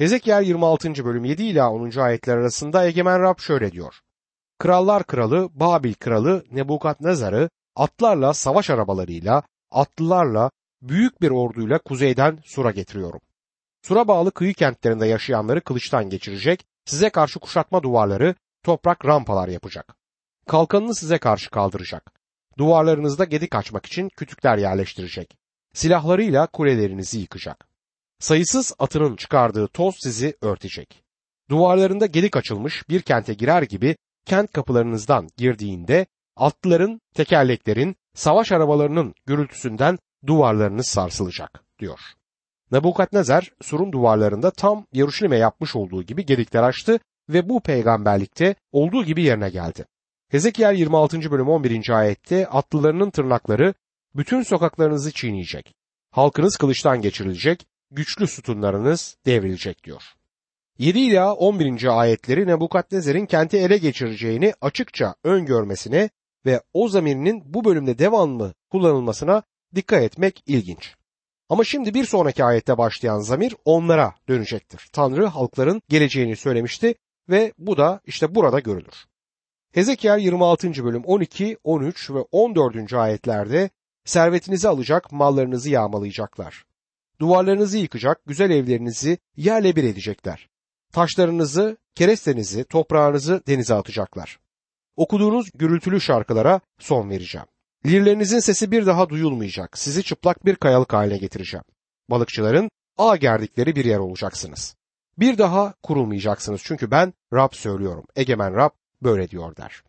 Hezekiel 26. bölüm 7 ila 10. ayetler arasında Egemen Rab şöyle diyor. Krallar kralı Babil kralı Nebukadnezar'ı atlarla savaş arabalarıyla, atlılarla, büyük bir orduyla kuzeyden Sur'a getiriyorum. Sur'a bağlı kıyı kentlerinde yaşayanları kılıçtan geçirecek, size karşı kuşatma duvarları, toprak rampalar yapacak. Kalkanını size karşı kaldıracak. Duvarlarınızda gedik açmak için kütükler yerleştirecek. Silahlarıyla kulelerinizi yıkacak. Sayısız atının çıkardığı toz sizi örtecek. Duvarlarında gedik açılmış bir kente girer gibi kent kapılarınızdan girdiğinde atlıların, tekerleklerin, savaş arabalarının gürültüsünden duvarlarınız sarsılacak diyor. Nebukadnezar surun duvarlarında tam Yeruşalim'e yapmış olduğu gibi gedikler açtı ve bu peygamberlikte olduğu gibi yerine geldi. Hezekiel 26. bölüm 11. ayette atlılarının tırnakları bütün sokaklarınızı çiğneyecek. Halkınız kılıçtan geçirilecek, güçlü sütunlarınız devrilecek diyor. 7 ila 11. ayetleri Nebukadnezar'ın kenti ele geçireceğini açıkça öngörmesine ve o zamirinin bu bölümde devamlı kullanılmasına dikkat etmek ilginç. Ama şimdi bir sonraki ayette başlayan zamir onlara dönecektir. Tanrı halkların geleceğini söylemişti ve bu da işte burada görülür. Hezekiel 26. bölüm 12, 13 ve 14. ayetlerde servetinizi alacak, mallarınızı yağmalayacaklar. Duvarlarınızı yıkacak, güzel evlerinizi yerle bir edecekler. Taşlarınızı, kerestenizi, toprağınızı denize atacaklar. Okuduğunuz gürültülü şarkılara son vereceğim. Lirlerinizin sesi bir daha duyulmayacak. Sizi çıplak bir kayalık haline getireceğim. Balıkçıların ağ gerdikleri bir yer olacaksınız. Bir daha kurulmayacaksınız çünkü ben Rab söylüyorum. Egemen Rab böyle diyor der.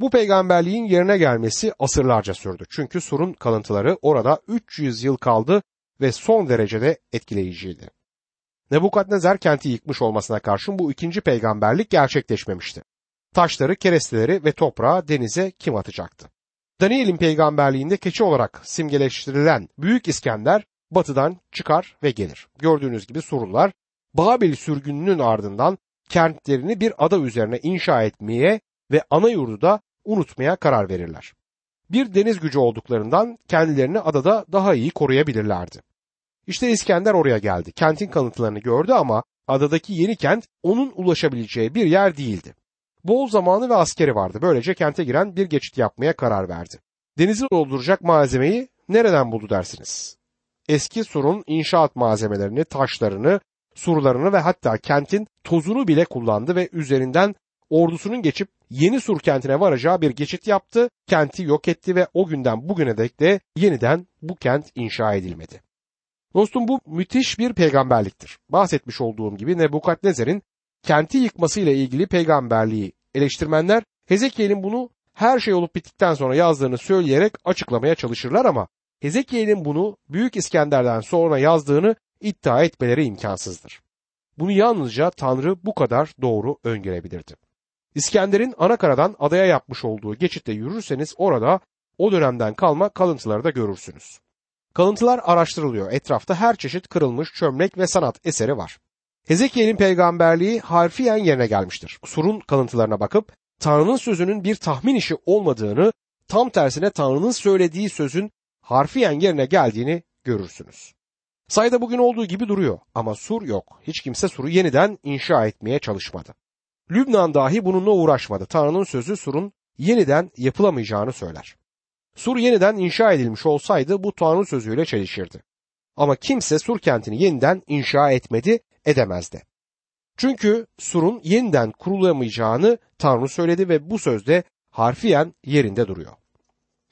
Bu peygamberliğin yerine gelmesi asırlarca sürdü. Çünkü surun kalıntıları orada 300 yıl kaldı ve son derecede etkileyiciydi. Nebukadnezar kenti yıkmış olmasına karşın bu ikinci peygamberlik gerçekleşmemişti. Taşları, keresteleri ve toprağı denize kim atacaktı? Daniel'in peygamberliğinde keçi olarak simgeleştirilen Büyük İskender batıdan çıkar ve gelir. Gördüğünüz gibi Surlular Babil sürgününün ardından kentlerini bir ada üzerine inşa etmeye ve ana yurdu da unutmaya karar verirler. Bir deniz gücü olduklarından kendilerini adada daha iyi koruyabilirlerdi. İşte İskender oraya geldi. Kentin kalıntılarını gördü ama adadaki yeni kent onun ulaşabileceği bir yer değildi. Bol zamanı ve askeri vardı. Böylece kente giren bir geçit yapmaya karar verdi. Denizi dolduracak malzemeyi nereden buldu dersiniz? Eski surun inşaat malzemelerini, taşlarını, surlarını ve hatta kentin tozunu bile kullandı ve üzerinden ordusunun geçip yeni sur kentine varacağı bir geçit yaptı, kenti yok etti ve o günden bugüne dek de yeniden bu kent inşa edilmedi. Dostum bu müthiş bir peygamberliktir. Bahsetmiş olduğum gibi Nebukadnezar'ın kenti yıkmasıyla ilgili peygamberliği eleştirmenler Hezekiel'in bunu her şey olup bittikten sonra yazdığını söyleyerek açıklamaya çalışırlar ama Hezekiel'in bunu Büyük İskender'den sonra yazdığını iddia etmeleri imkansızdır. Bunu yalnızca Tanrı bu kadar doğru öngörebilirdi. İskender'in Anakaradan adaya yapmış olduğu geçitte yürürseniz orada o dönemden kalma kalıntıları da görürsünüz. Kalıntılar araştırılıyor. Etrafta her çeşit kırılmış çömlek ve sanat eseri var. Hezekiel'in peygamberliği harfiyen yerine gelmiştir. Surun kalıntılarına bakıp Tanrı'nın sözünün bir tahmin işi olmadığını, tam tersine Tanrı'nın söylediği sözün harfiyen yerine geldiğini görürsünüz. Sayda bugün olduğu gibi duruyor ama sur yok. Hiç kimse suru yeniden inşa etmeye çalışmadı. Lübnan dahi bununla uğraşmadı. Tanrı'nın sözü surun yeniden yapılamayacağını söyler. Sur yeniden inşa edilmiş olsaydı bu Tanrı sözüyle çelişirdi. Ama kimse Sur kentini yeniden inşa etmedi, edemezdi. Çünkü Sur'un yeniden kurulamayacağını Tanrı söyledi ve bu sözde harfiyen yerinde duruyor.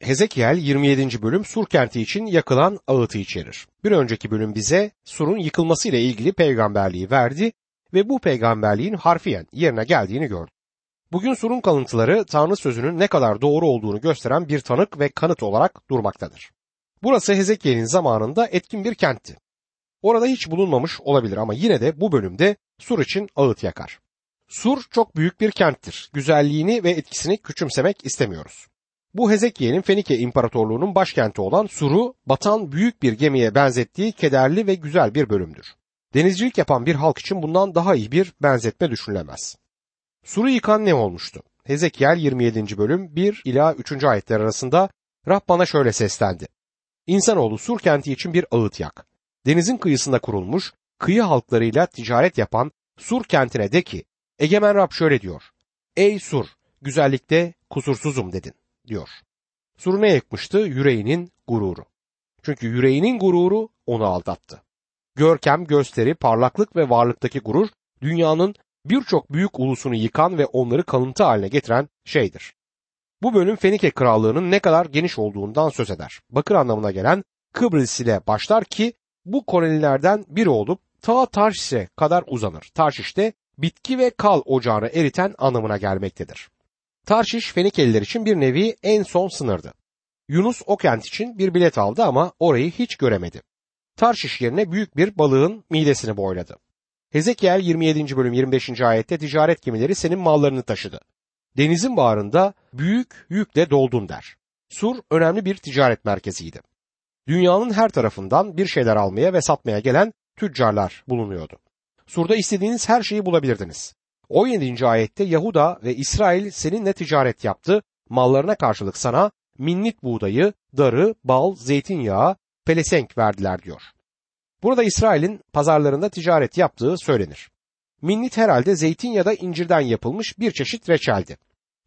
Hezekiel 27. bölüm Sur kenti için yakılan ağıtı içerir. Bir önceki bölüm bize Sur'un yıkılmasıyla ilgili peygamberliği verdi ve bu peygamberliğin harfiyen yerine geldiğini gördük. Bugün Sur'un kalıntıları Tanrı sözünün ne kadar doğru olduğunu gösteren bir tanık ve kanıt olarak durmaktadır. Burası Hezekiel'in zamanında etkin bir kentti. Orada hiç bulunmamış olabilir ama yine de bu bölümde Sur için ağıt yakar. Sur çok büyük bir kenttir. Güzelliğini ve etkisini küçümsemek istemiyoruz. Bu Hezekiel'in Fenike İmparatorluğu'nun başkenti olan Sur'u batan büyük bir gemiye benzettiği kederli ve güzel bir bölümdür. Denizcilik yapan bir halk için bundan daha iyi bir benzetme düşünülemez. Sur'u yıkan ne olmuştu? Hezekiel 27. bölüm 1 ila 3. ayetler arasında Rab bana şöyle seslendi. İnsanoğlu Sur kenti için bir ağıt yak. Denizin kıyısında kurulmuş, kıyı halklarıyla ticaret yapan Sur kentine de ki, Egemen Rab şöyle diyor, Ey Sur, güzellikte kusursuzum dedin, diyor. Sur ne yıkmıştı? Yüreğinin gururu. Çünkü yüreğinin gururu onu aldattı. Görkem, gösteri, parlaklık ve varlıktaki gurur dünyanın birçok büyük ulusunu yıkan ve onları kalıntı haline getiren şeydir. Bu bölüm Fenike Krallığı'nın ne kadar geniş olduğundan söz eder. Bakır anlamına gelen Kıbrıs ile başlar ki bu kolonilerden biri olup ta Tarşiş'e kadar uzanır. Tarşiş'te bitki ve kal ocağını eriten anlamına gelmektedir. Tarşiş Fenikeliler için bir nevi en son sınırdı. Yunus o kent için bir bilet aldı ama orayı hiç göremedi. Tarşiş yerine büyük bir balığın midesini boyladı. Hezekiel 27. bölüm 25. ayette ticaret gemileri senin mallarını taşıdı. Denizin bağrında büyük yükle doldun der. Sur önemli bir ticaret merkeziydi. Dünyanın her tarafından bir şeyler almaya ve satmaya gelen tüccarlar bulunuyordu. Sur'da istediğiniz her şeyi bulabilirdiniz. 17. ayette Yahuda ve İsrail seninle ticaret yaptı, mallarına karşılık sana minnit buğdayı, darı, bal, zeytinyağı, pelesenk verdiler diyor. Burada İsrail'in pazarlarında ticaret yaptığı söylenir. Minnit herhalde zeytin ya da incirden yapılmış bir çeşit reçeldi.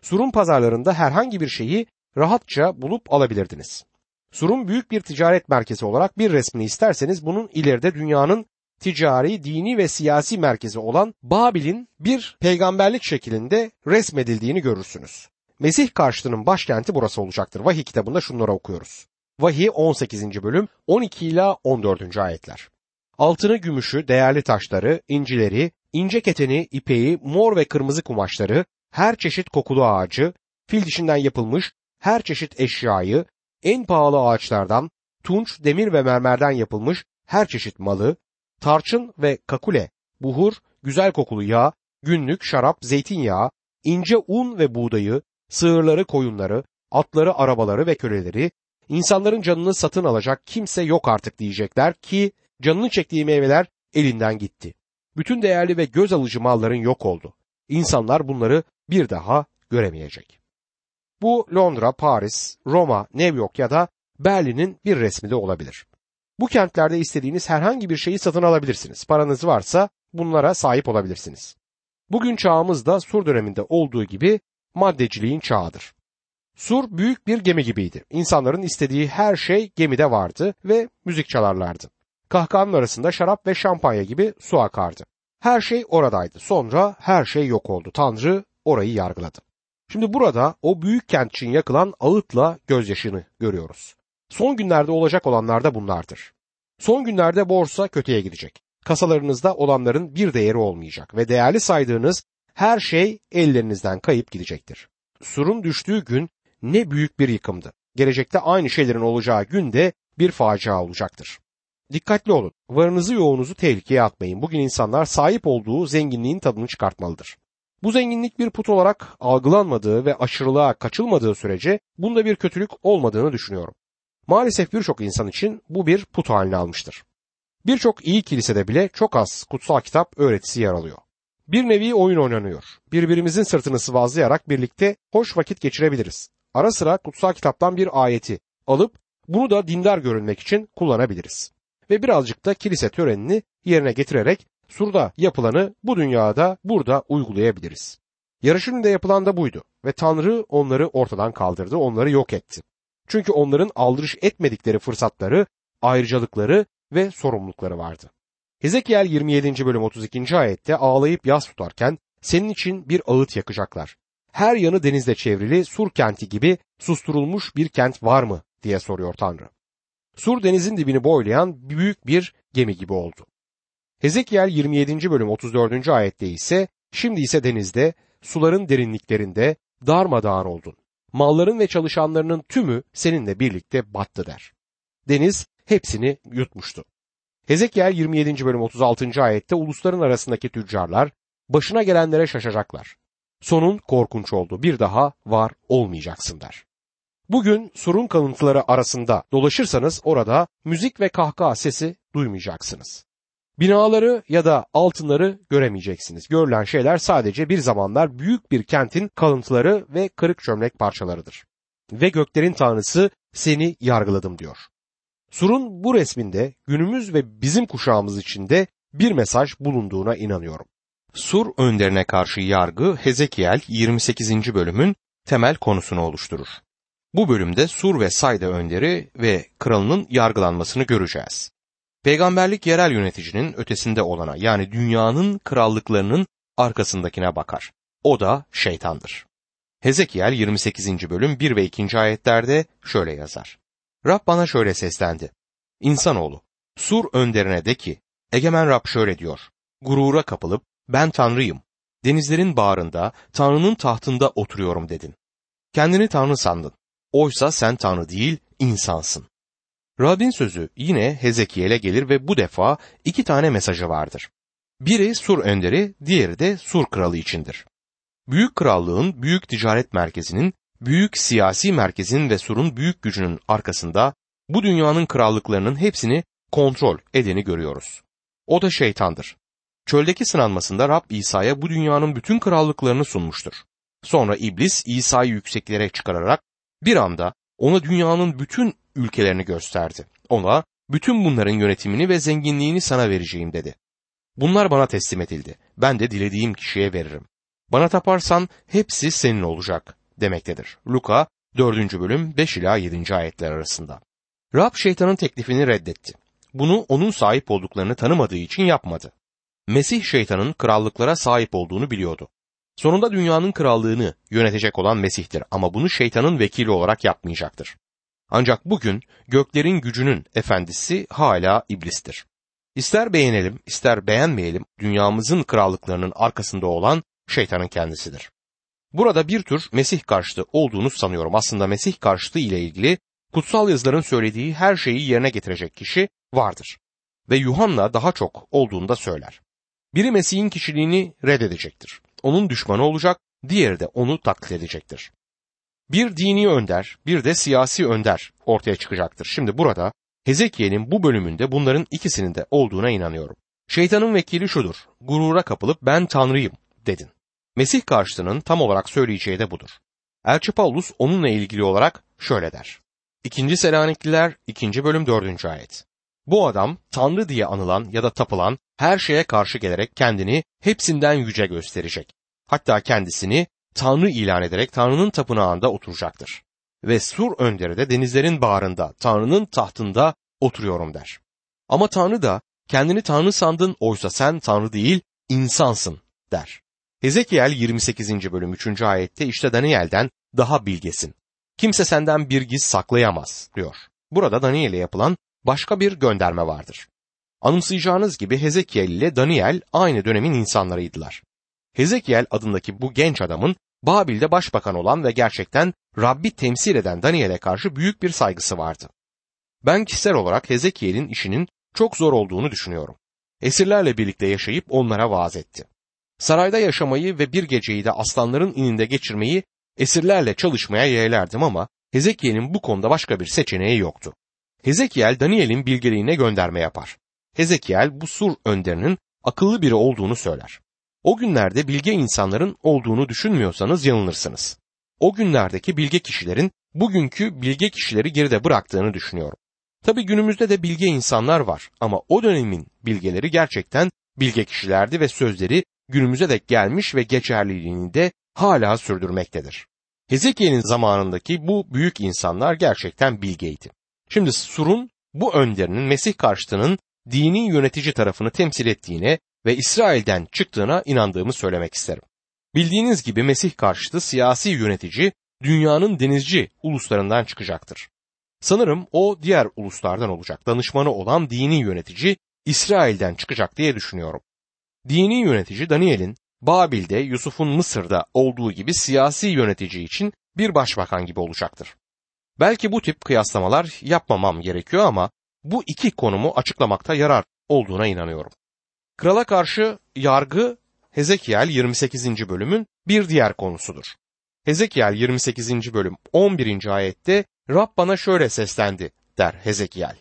Sur'un pazarlarında herhangi bir şeyi rahatça bulup alabilirdiniz. Sur'un büyük bir ticaret merkezi olarak bir resmini isterseniz bunun ileride dünyanın ticari, dini ve siyasi merkezi olan Babil'in bir peygamberlik şeklinde resmedildiğini görürsünüz. Mesih karşıtının başkenti burası olacaktır. Vahiy kitabında şunları okuyoruz. Vahiy 18. bölüm 12 ila 14. ayetler. Altını, gümüşü, değerli taşları, incileri, ince keteni, ipeği, mor ve kırmızı kumaşları, her çeşit kokulu ağacı, fil dişinden yapılmış her çeşit eşyayı, en pahalı ağaçlardan, tunç, demir ve mermerden yapılmış her çeşit malı, tarçın ve kakule, buhur, güzel kokulu yağ, günlük şarap, zeytinyağı, ince un ve buğdayı, sığırları, koyunları, atları, arabaları ve köleleri, insanların canını satın alacak kimse yok artık diyecekler ki canını çektiği meyveler elinden gitti. Bütün değerli ve göz alıcı malların yok oldu. İnsanlar bunları bir daha göremeyecek. Bu Londra, Paris, Roma, New York ya da Berlin'in bir resmi de olabilir. Bu kentlerde istediğiniz herhangi bir şeyi satın alabilirsiniz. Paranız varsa bunlara sahip olabilirsiniz. Bugün çağımızda Sur döneminde olduğu gibi maddeciliğin çağıdır. Sur büyük bir gemi gibiydi. İnsanların istediği her şey gemide vardı ve müzik çalarlardı. Kahkahanın arasında şarap ve şampanya gibi su akardı. Her şey oradaydı. Sonra her şey yok oldu. Tanrı orayı yargıladı. Şimdi burada o büyük kent için yakılan ağıtla gözyaşını görüyoruz. Son günlerde olacak olanlar da bunlardır. Son günlerde borsa kötüye gidecek. Kasalarınızda olanların bir değeri olmayacak ve değerli saydığınız her şey ellerinizden kayıp gidecektir. Surun düştüğü gün ne büyük bir yıkımdı. Gelecekte aynı şeylerin olacağı günde bir facia olacaktır. Dikkatli olun. Varınızı yoğunuzu tehlikeye atmayın. Bugün insanlar sahip olduğu zenginliğin tadını çıkartmalıdır. Bu zenginlik bir put olarak algılanmadığı ve aşırılığa kaçılmadığı sürece bunda bir kötülük olmadığını düşünüyorum. Maalesef birçok insan için bu bir put haline almıştır. Birçok iyi kilisede bile çok az kutsal kitap öğretisi yer alıyor. Bir nevi oyun oynanıyor. Birbirimizin sırtını sıvazlayarak birlikte hoş vakit geçirebiliriz. Ara sıra kutsal kitaptan bir ayeti alıp bunu da dindar görünmek için kullanabiliriz. Ve birazcık da kilise törenini yerine getirerek surda yapılanı bu dünyada burada uygulayabiliriz. Yarışın da yapılan da buydu ve Tanrı onları ortadan kaldırdı, onları yok etti. Çünkü onların aldırış etmedikleri fırsatları, ayrıcalıkları ve sorumlulukları vardı. Hezekiel 27. bölüm 32. ayette ağlayıp yas tutarken senin için bir ağıt yakacaklar. Her yanı denizle çevrili Sur kenti gibi susturulmuş bir kent var mı diye soruyor Tanrı. Sur denizin dibini boylayan büyük bir gemi gibi oldu. Hezekiel 27. bölüm 34. ayette ise şimdi ise denizde, suların derinliklerinde darmadağın oldun. Malların ve çalışanlarının tümü seninle birlikte battı der. Deniz hepsini yutmuştu. Hezekiel 27. bölüm 36. ayette ulusların arasındaki tüccarlar başına gelenlere şaşacaklar. Sonun korkunç oldu. Bir daha var olmayacaksın der. Bugün surun kalıntıları arasında dolaşırsanız orada müzik ve kahkaha sesi duymayacaksınız. Binaları ya da altınları göremeyeceksiniz. Görülen şeyler sadece bir zamanlar büyük bir kentin kalıntıları ve kırık çömlek parçalarıdır. Ve göklerin tanrısı seni yargıladım diyor. Sur'un bu resminde günümüz ve bizim kuşağımız içinde bir mesaj bulunduğuna inanıyorum. Sur önderine karşı yargı Hezekiel 28. bölümün temel konusunu oluşturur. Bu bölümde Sur ve Sayda önderi ve kralının yargılanmasını göreceğiz. Peygamberlik yerel yöneticinin ötesinde olana yani dünyanın krallıklarının arkasındakine bakar. O da şeytandır. Hezekiel 28. bölüm 1 ve 2. ayetlerde şöyle yazar. Rab bana şöyle seslendi. İnsanoğlu, Sur önderine de ki, Egemen Rab şöyle diyor. Gurura kapılıp, ben Tanrıyım. Denizlerin bağrında, Tanrı'nın tahtında oturuyorum dedin. Kendini Tanrı sandın. Oysa sen Tanrı değil, insansın. Rab'in sözü yine Hezekiel'e gelir ve bu defa iki tane mesajı vardır. Biri Sur önderi, diğeri de Sur kralı içindir. Büyük krallığın, büyük ticaret merkezinin, büyük siyasi merkezin ve Sur'un büyük gücünün arkasında bu dünyanın krallıklarının hepsini kontrol edeni görüyoruz. O da şeytandır. Çöldeki sınanmasında Rab İsa'ya bu dünyanın bütün krallıklarını sunmuştur. Sonra iblis İsa'yı yükseklere çıkararak bir anda ona dünyanın bütün ülkelerini gösterdi. Ona bütün bunların yönetimini ve zenginliğini sana vereceğim dedi. Bunlar bana teslim edildi. Ben de dilediğim kişiye veririm. Bana taparsan hepsi senin olacak demektedir. Luka 4. bölüm 5 ila 7. ayetler arasında. Rab şeytanın teklifini reddetti. Bunu onun sahip olduklarını tanımadığı için yapmadı. Mesih şeytanın krallıklara sahip olduğunu biliyordu. Sonunda dünyanın krallığını yönetecek olan Mesih'tir ama bunu şeytanın vekili olarak yapmayacaktır. Ancak bugün göklerin gücünün efendisi hala iblistir. İster beğenelim, ister beğenmeyelim dünyamızın krallıklarının arkasında olan şeytanın kendisidir. Burada bir tür Mesih karşıtı olduğunu sanıyorum. Aslında Mesih karşıtı ile ilgili kutsal yazıların söylediği her şeyi yerine getirecek kişi vardır. Ve Yuhanna daha çok olduğunu da söyler. Biri Mesih'in kişiliğini reddedecektir. Onun düşmanı olacak, diğeri de onu taklit edecektir. Bir dini önder, bir de siyasi önder ortaya çıkacaktır. Şimdi burada Hezekiel'in bu bölümünde bunların ikisinin de olduğuna inanıyorum. Şeytanın vekili şudur, gurura kapılıp ben Tanrıyım dedin. Mesih karşıtının tam olarak söyleyeceği de budur. Elçi Paulus onunla ilgili olarak şöyle der. 2. Selanikliler 2. bölüm 4. ayet. Bu adam Tanrı diye anılan ya da tapılan her şeye karşı gelerek kendini hepsinden yüce gösterecek. Hatta kendisini Tanrı ilan ederek Tanrı'nın tapınağında oturacaktır. Ve Sur önderi de denizlerin bağrında Tanrı'nın tahtında oturuyorum der. Ama Tanrı da kendini Tanrı sandın oysa sen Tanrı değil insansın der. Hezekiel 28. bölüm 3. ayette işte Daniel'den daha bilgesin. Kimse senden bir giz saklayamaz diyor. Burada Daniel'e yapılan başka bir gönderme vardır. Anımsayacağınız gibi Hezekiel ile Daniel aynı dönemin insanlarıydılar. Hezekiel adındaki bu genç adamın Babil'de başbakan olan ve gerçekten Rabbi temsil eden Daniel'e karşı büyük bir saygısı vardı. Ben kişisel olarak Hezekiel'in işinin çok zor olduğunu düşünüyorum. Esirlerle birlikte yaşayıp onlara vaaz etti. Sarayda yaşamayı ve bir geceyi de aslanların ininde geçirmeyi esirlerle çalışmaya yeğlerdim ama Hezekiel'in bu konuda başka bir seçeneği yoktu. Hezekiel Daniel'in bilgeliğine gönderme yapar. Hezekiel bu sur önderinin akıllı biri olduğunu söyler. O günlerde bilge insanların olduğunu düşünmüyorsanız yanılırsınız. O günlerdeki bilge kişilerin bugünkü bilge kişileri geride bıraktığını düşünüyorum. Tabi günümüzde de bilge insanlar var ama o dönemin bilgeleri gerçekten bilge kişilerdi ve sözleri günümüze dek gelmiş ve geçerliliğini de hala sürdürmektedir. Hezekiel'in zamanındaki bu büyük insanlar gerçekten bilgeydi. Şimdi Sur'un bu önderinin Mesih karşıtının dini yönetici tarafını temsil ettiğine ve İsrail'den çıktığına inandığımı söylemek isterim. Bildiğiniz gibi Mesih karşıtı siyasi yönetici dünyanın denizci uluslarından çıkacaktır. Sanırım o diğer uluslardan olacak. Danışmanı olan dini yönetici İsrail'den çıkacak diye düşünüyorum. Dini yönetici Daniel'in Babil'de Yusuf'un Mısır'da olduğu gibi siyasi yönetici için bir başbakan gibi olacaktır. Belki bu tip kıyaslamalar yapmamam gerekiyor ama bu iki konumu açıklamakta yarar olduğuna inanıyorum. Krala karşı yargı Hezekiel 28. bölümün bir diğer konusudur. Hezekiel 28. bölüm 11. ayette Rab bana şöyle seslendi der Hezekiel.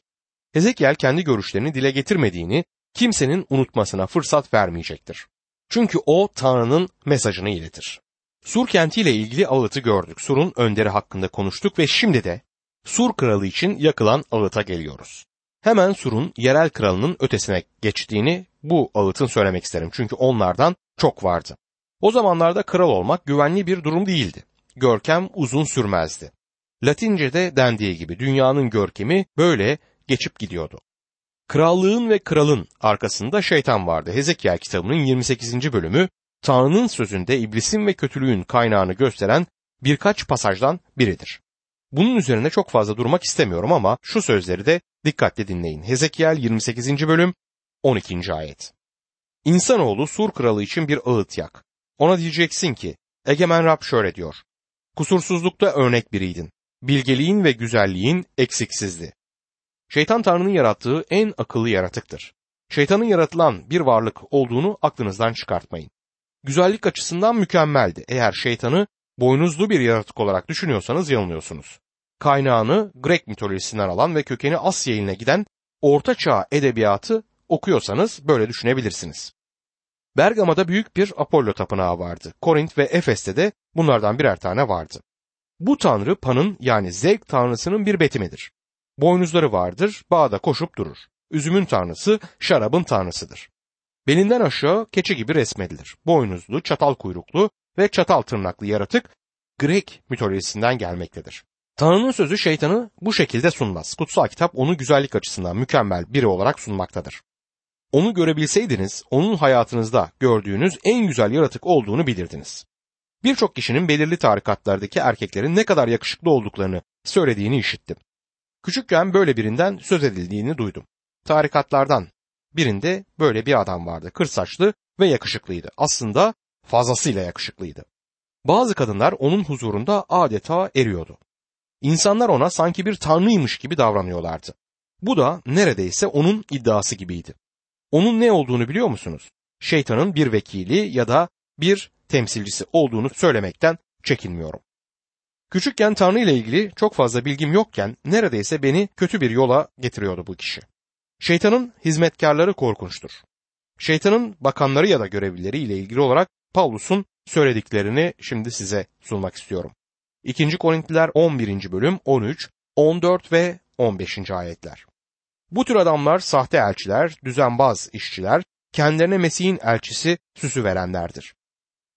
Hezekiel kendi görüşlerini dile getirmediğini kimsenin unutmasına fırsat vermeyecektir. Çünkü o Tanrı'nın mesajını iletir. Sur kentiyle ilgili ağıtı gördük. Sur'un önderi hakkında konuştuk ve şimdi de Sur kralı için yakılan ağıta geliyoruz. Hemen Sur'un yerel kralının ötesine geçtiğini bu ağıtın söylemek isterim. Çünkü onlardan çok vardı. O zamanlarda kral olmak güvenli bir durum değildi. Görkem uzun sürmezdi. Latince'de dendiği gibi dünyanın görkemi böyle geçip gidiyordu. Krallığın ve kralın arkasında şeytan vardı. Hezekiel kitabının 28. bölümü Tanrı'nın sözünde iblisin ve kötülüğün kaynağını gösteren birkaç pasajdan biridir. Bunun üzerine çok fazla durmak istemiyorum ama şu sözleri de dikkatle dinleyin. Hezekiel 28. bölüm 12. ayet. İnsanoğlu Sur kralı için bir ağıt yak. Ona diyeceksin ki, Egemen Rab şöyle diyor. Kusursuzlukta örnek biriydin. Bilgeliğin ve güzelliğin eksiksizdi. Şeytan Tanrı'nın yarattığı en akıllı yaratıktır. Şeytanın yaratılan bir varlık olduğunu aklınızdan çıkartmayın. Güzellik açısından mükemmeldi. Eğer şeytanı boynuzlu bir yaratık olarak düşünüyorsanız yanılıyorsunuz. Kaynağını Grek mitolojisinden alan ve kökeni Asya iline giden Orta Çağ edebiyatı okuyorsanız böyle düşünebilirsiniz. Bergama'da büyük bir Apollo tapınağı vardı. Korint ve Efes'te de bunlardan birer tane vardı. Bu tanrı Pan'ın yani zevk tanrısının bir betimidir. Boynuzları vardır, bağda koşup durur. Üzümün tanrısı, şarabın tanrısıdır. Belinden aşağı keçi gibi resmedilir. Boynuzlu, çatal kuyruklu ve çatal tırnaklı yaratık Grek mitolojisinden gelmektedir. Tanrı'nın sözü şeytanı bu şekilde sunmaz. Kutsal kitap onu güzellik açısından mükemmel biri olarak sunmaktadır. Onu görebilseydiniz onun hayatınızda gördüğünüz en güzel yaratık olduğunu bilirdiniz. Birçok kişinin belirli tarikatlardaki erkeklerin ne kadar yakışıklı olduklarını söylediğini işittim. Küçükken böyle birinden söz edildiğini duydum. Tarikatlardan birinde böyle bir adam vardı. Kır saçlı ve yakışıklıydı. Aslında fazlasıyla yakışıklıydı. Bazı kadınlar onun huzurunda adeta eriyordu. İnsanlar ona sanki bir tanrıymış gibi davranıyorlardı. Bu da neredeyse onun iddiası gibiydi. Onun ne olduğunu biliyor musunuz? Şeytanın bir vekili ya da bir temsilcisi olduğunu söylemekten çekinmiyorum. Küçükken Tanrı ile ilgili çok fazla bilgim yokken neredeyse beni kötü bir yola getiriyordu bu kişi. Şeytanın hizmetkarları korkunçtur. Şeytanın bakanları ya da görevlileri ile ilgili olarak Pavlus'un söylediklerini şimdi size sunmak istiyorum. 2. Korintliler 11. bölüm 13, 14 ve 15. ayetler. Bu tür adamlar sahte elçiler, düzenbaz işçiler, kendilerine Mesih'in elçisi süsü verenlerdir.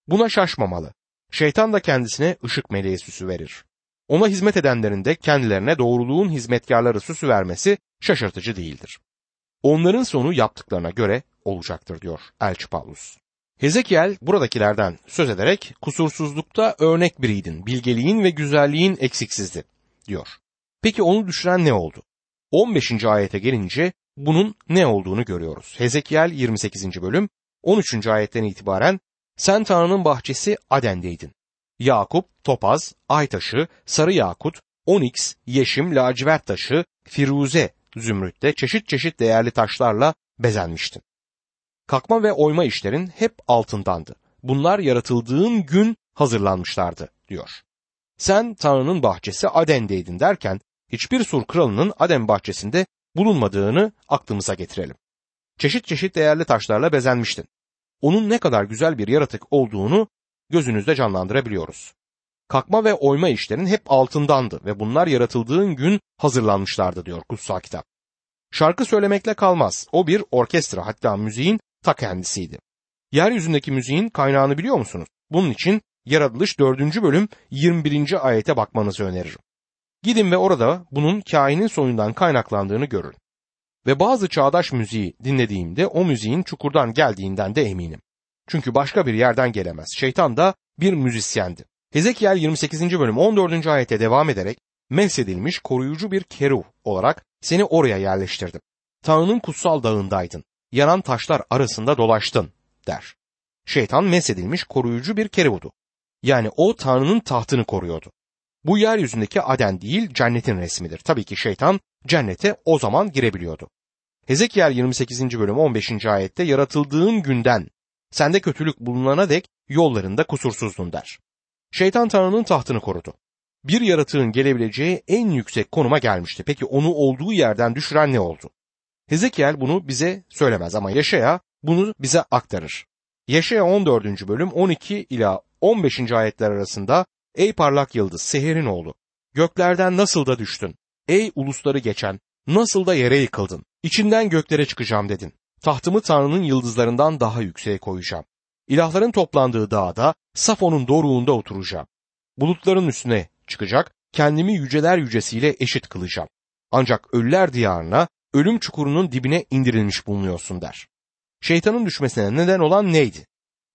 Buna şaşmamalı. Şeytan da kendisine ışık meleği süsü verir. Ona hizmet edenlerin de kendilerine doğruluğun hizmetkarları süsü vermesi şaşırtıcı değildir. Onların sonu yaptıklarına göre olacaktır diyor Elçi Paulus. Hezekiel buradakilerden söz ederek kusursuzlukta örnek biriydin, bilgeliğin ve güzelliğin eksiksizdi diyor. Peki onu düşüren ne oldu? 15. ayete gelince bunun ne olduğunu görüyoruz. Hezekiel 28. bölüm 13. ayetten itibaren sen Tanrı'nın bahçesi Aden'deydin. Yakup, topaz, ay taşı, sarı yakut, oniks, yeşim, lacivert taşı, firuze, zümrütte çeşit çeşit değerli taşlarla bezenmiştin. Kakma ve oyma işlerin hep altındandı. Bunlar yaratıldığın gün hazırlanmışlardı diyor. Sen Tanrı'nın bahçesi Aden'deydin derken hiçbir sur kralının Aden bahçesinde bulunmadığını aklımıza getirelim. Çeşit çeşit değerli taşlarla bezenmiştin. Onun ne kadar güzel bir yaratık olduğunu gözünüzde canlandırabiliyoruz. Kakma ve oyma işlerin hep altındandı ve bunlar yaratıldığın gün hazırlanmışlardı diyor kutsal kitap. Şarkı söylemekle kalmaz. O bir orkestra hatta müziğin ta kendisiydi. Yeryüzündeki müziğin kaynağını biliyor musunuz? Bunun için Yaratılış 4. bölüm 21. ayete bakmanızı öneririm. Gidin ve orada bunun kainin soyundan kaynaklandığını görün. Ve bazı çağdaş müziği dinlediğimde o müziğin çukurdan geldiğinden de eminim. Çünkü başka bir yerden gelemez. Şeytan da bir müzisyendi. Hezekiel 28. bölüm 14. ayete devam ederek mesedilmiş koruyucu bir keruv olarak seni oraya yerleştirdim. Tanrı'nın kutsal dağındaydın. Yanan taşlar arasında dolaştın der. Şeytan mesedilmiş koruyucu bir keruvudu. Yani o Tanrı'nın tahtını koruyordu. Bu yeryüzündeki Aden değil cennetin resmidir. Tabii ki şeytan cennete o zaman girebiliyordu. Hezekiel 28. bölüm 15. ayette yaratıldığın günden sende kötülük bulunana dek yollarında kusursuzdun der. Şeytan Tanrı'nın tahtını korudu. Bir yaratığın gelebileceği en yüksek konuma gelmişti. Peki onu olduğu yerden düşüren ne oldu? Hezekiel bunu bize söylemez ama Yaşaya bunu bize aktarır. Yaşaya 14. bölüm 12 ila 15. ayetler arasında Ey parlak yıldız Seher'in oğlu göklerden nasıl da düştün? Ey ulusları geçen Nasıl da yere yıkıldın. İçinden göklere çıkacağım dedin. Tahtımı Tanrı'nın yıldızlarından daha yükseğe koyacağım. İlahların toplandığı dağda Safon'un doruğunda oturacağım. Bulutların üstüne çıkacak, kendimi yüceler yücesiyle eşit kılacağım. Ancak ölüler diyarına, ölüm çukurunun dibine indirilmiş bulunuyorsun der. Şeytanın düşmesine neden olan neydi?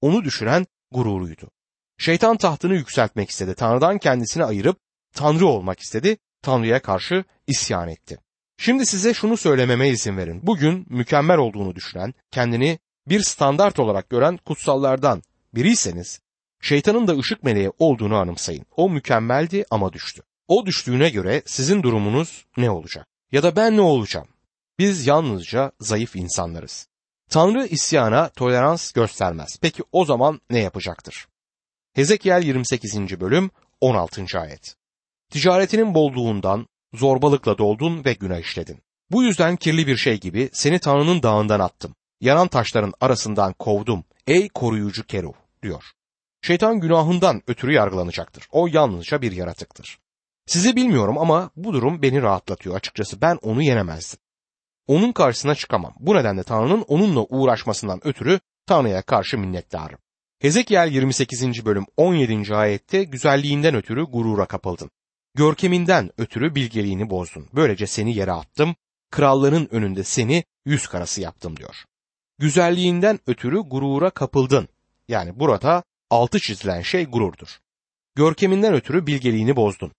Onu düşüren gururuydu. Şeytan tahtını yükseltmek istedi. Tanrı'dan kendisini ayırıp Tanrı olmak istedi. Tanrı'ya karşı isyan etti. Şimdi size şunu söylememe izin verin. Bugün mükemmel olduğunu düşünen, kendini bir standart olarak gören kutsallardan biriyseniz, şeytanın da ışık meleği olduğunu anımsayın. O mükemmeldi ama düştü. O düştüğüne göre sizin durumunuz ne olacak? Ya da ben ne olacağım? Biz yalnızca zayıf insanlarız. Tanrı isyana tolerans göstermez. Peki o zaman ne yapacaktır? Hezekiel 28. bölüm 16. ayet. Ticaretinin bolluğundan zorbalıkla doldun ve günah işledin. Bu yüzden kirli bir şey gibi seni Tanrı'nın dağından attım. Yanan taşların arasından kovdum. Ey koruyucu Keruh diyor. Şeytan günahından ötürü yargılanacaktır. O yalnızca bir yaratıktır. Sizi bilmiyorum ama bu durum beni rahatlatıyor. Açıkçası ben onu yenemezdim. Onun karşısına çıkamam. Bu nedenle Tanrı'nın onunla uğraşmasından ötürü Tanrı'ya karşı minnettarım. Hezekiel 28. bölüm 17. ayette güzelliğinden ötürü gurura kapıldın. Görkeminden ötürü bilgeliğini bozdun. Böylece seni yere attım. Kralların önünde seni yüz karası yaptım diyor. Güzelliğinden ötürü gurura kapıldın. Yani burada altı çizilen şey gururdur. Görkeminden ötürü bilgeliğini bozdun.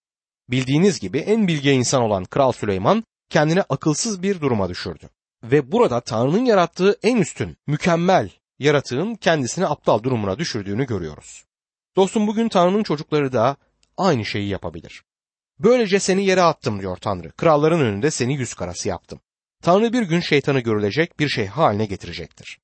Bildiğiniz gibi en bilge insan olan Kral Süleyman kendini akılsız bir duruma düşürdü. Ve burada Tanrı'nın yarattığı en üstün, mükemmel yaratığın kendisini aptal durumuna düşürdüğünü görüyoruz. Dostum bugün Tanrı'nın çocukları da aynı şeyi yapabilir. Böylece seni yere attım diyor Tanrı. Kralların önünde seni yüz karası yaptım. Tanrı bir gün şeytanı görülecek bir şey haline getirecektir.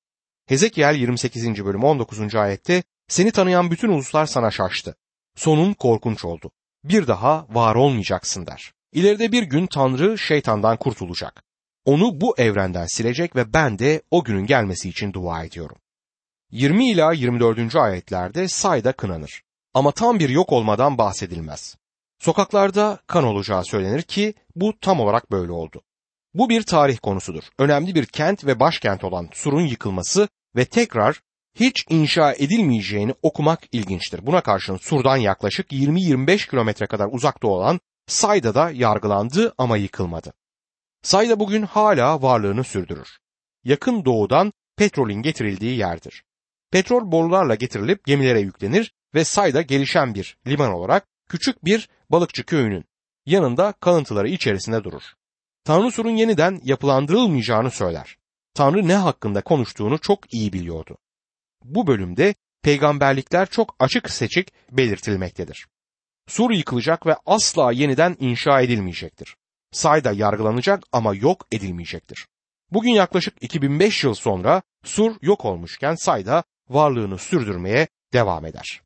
Hezekiel 28. bölüm 19. ayette seni tanıyan bütün uluslar sana şaştı. Sonun korkunç oldu. Bir daha var olmayacaksın der. İleride bir gün Tanrı şeytandan kurtulacak. Onu bu evrenden silecek ve ben de o günün gelmesi için dua ediyorum. 20 ila 24. ayetlerde sayda kınanır. Ama tam bir yok olmadan bahsedilmez. Sokaklarda kan olacağı söylenir ki bu tam olarak böyle oldu. Bu bir tarih konusudur. Önemli bir kent ve başkent olan Sur'un yıkılması ve tekrar hiç inşa edilmeyeceğini okumak ilginçtir. Buna karşın Sur'dan yaklaşık 20-25 kilometre kadar uzakta olan Sayda da yargılandı ama yıkılmadı. Sayda bugün hala varlığını sürdürür. Yakın doğudan petrolün getirildiği yerdir. Petrol borularla getirilip gemilere yüklenir ve Sayda gelişen bir liman olarak küçük bir balıkçı köyünün yanında kalıntıları içerisinde durur. Tanrı Sur'un yeniden yapılandırılmayacağını söyler. Tanrı ne hakkında konuştuğunu çok iyi biliyordu. Bu bölümde peygamberlikler çok açık seçik belirtilmektedir. Sur yıkılacak ve asla yeniden inşa edilmeyecektir. Sayda yargılanacak ama yok edilmeyecektir. Bugün yaklaşık 2005 yıl sonra Sur yok olmuşken Sayda varlığını sürdürmeye devam eder.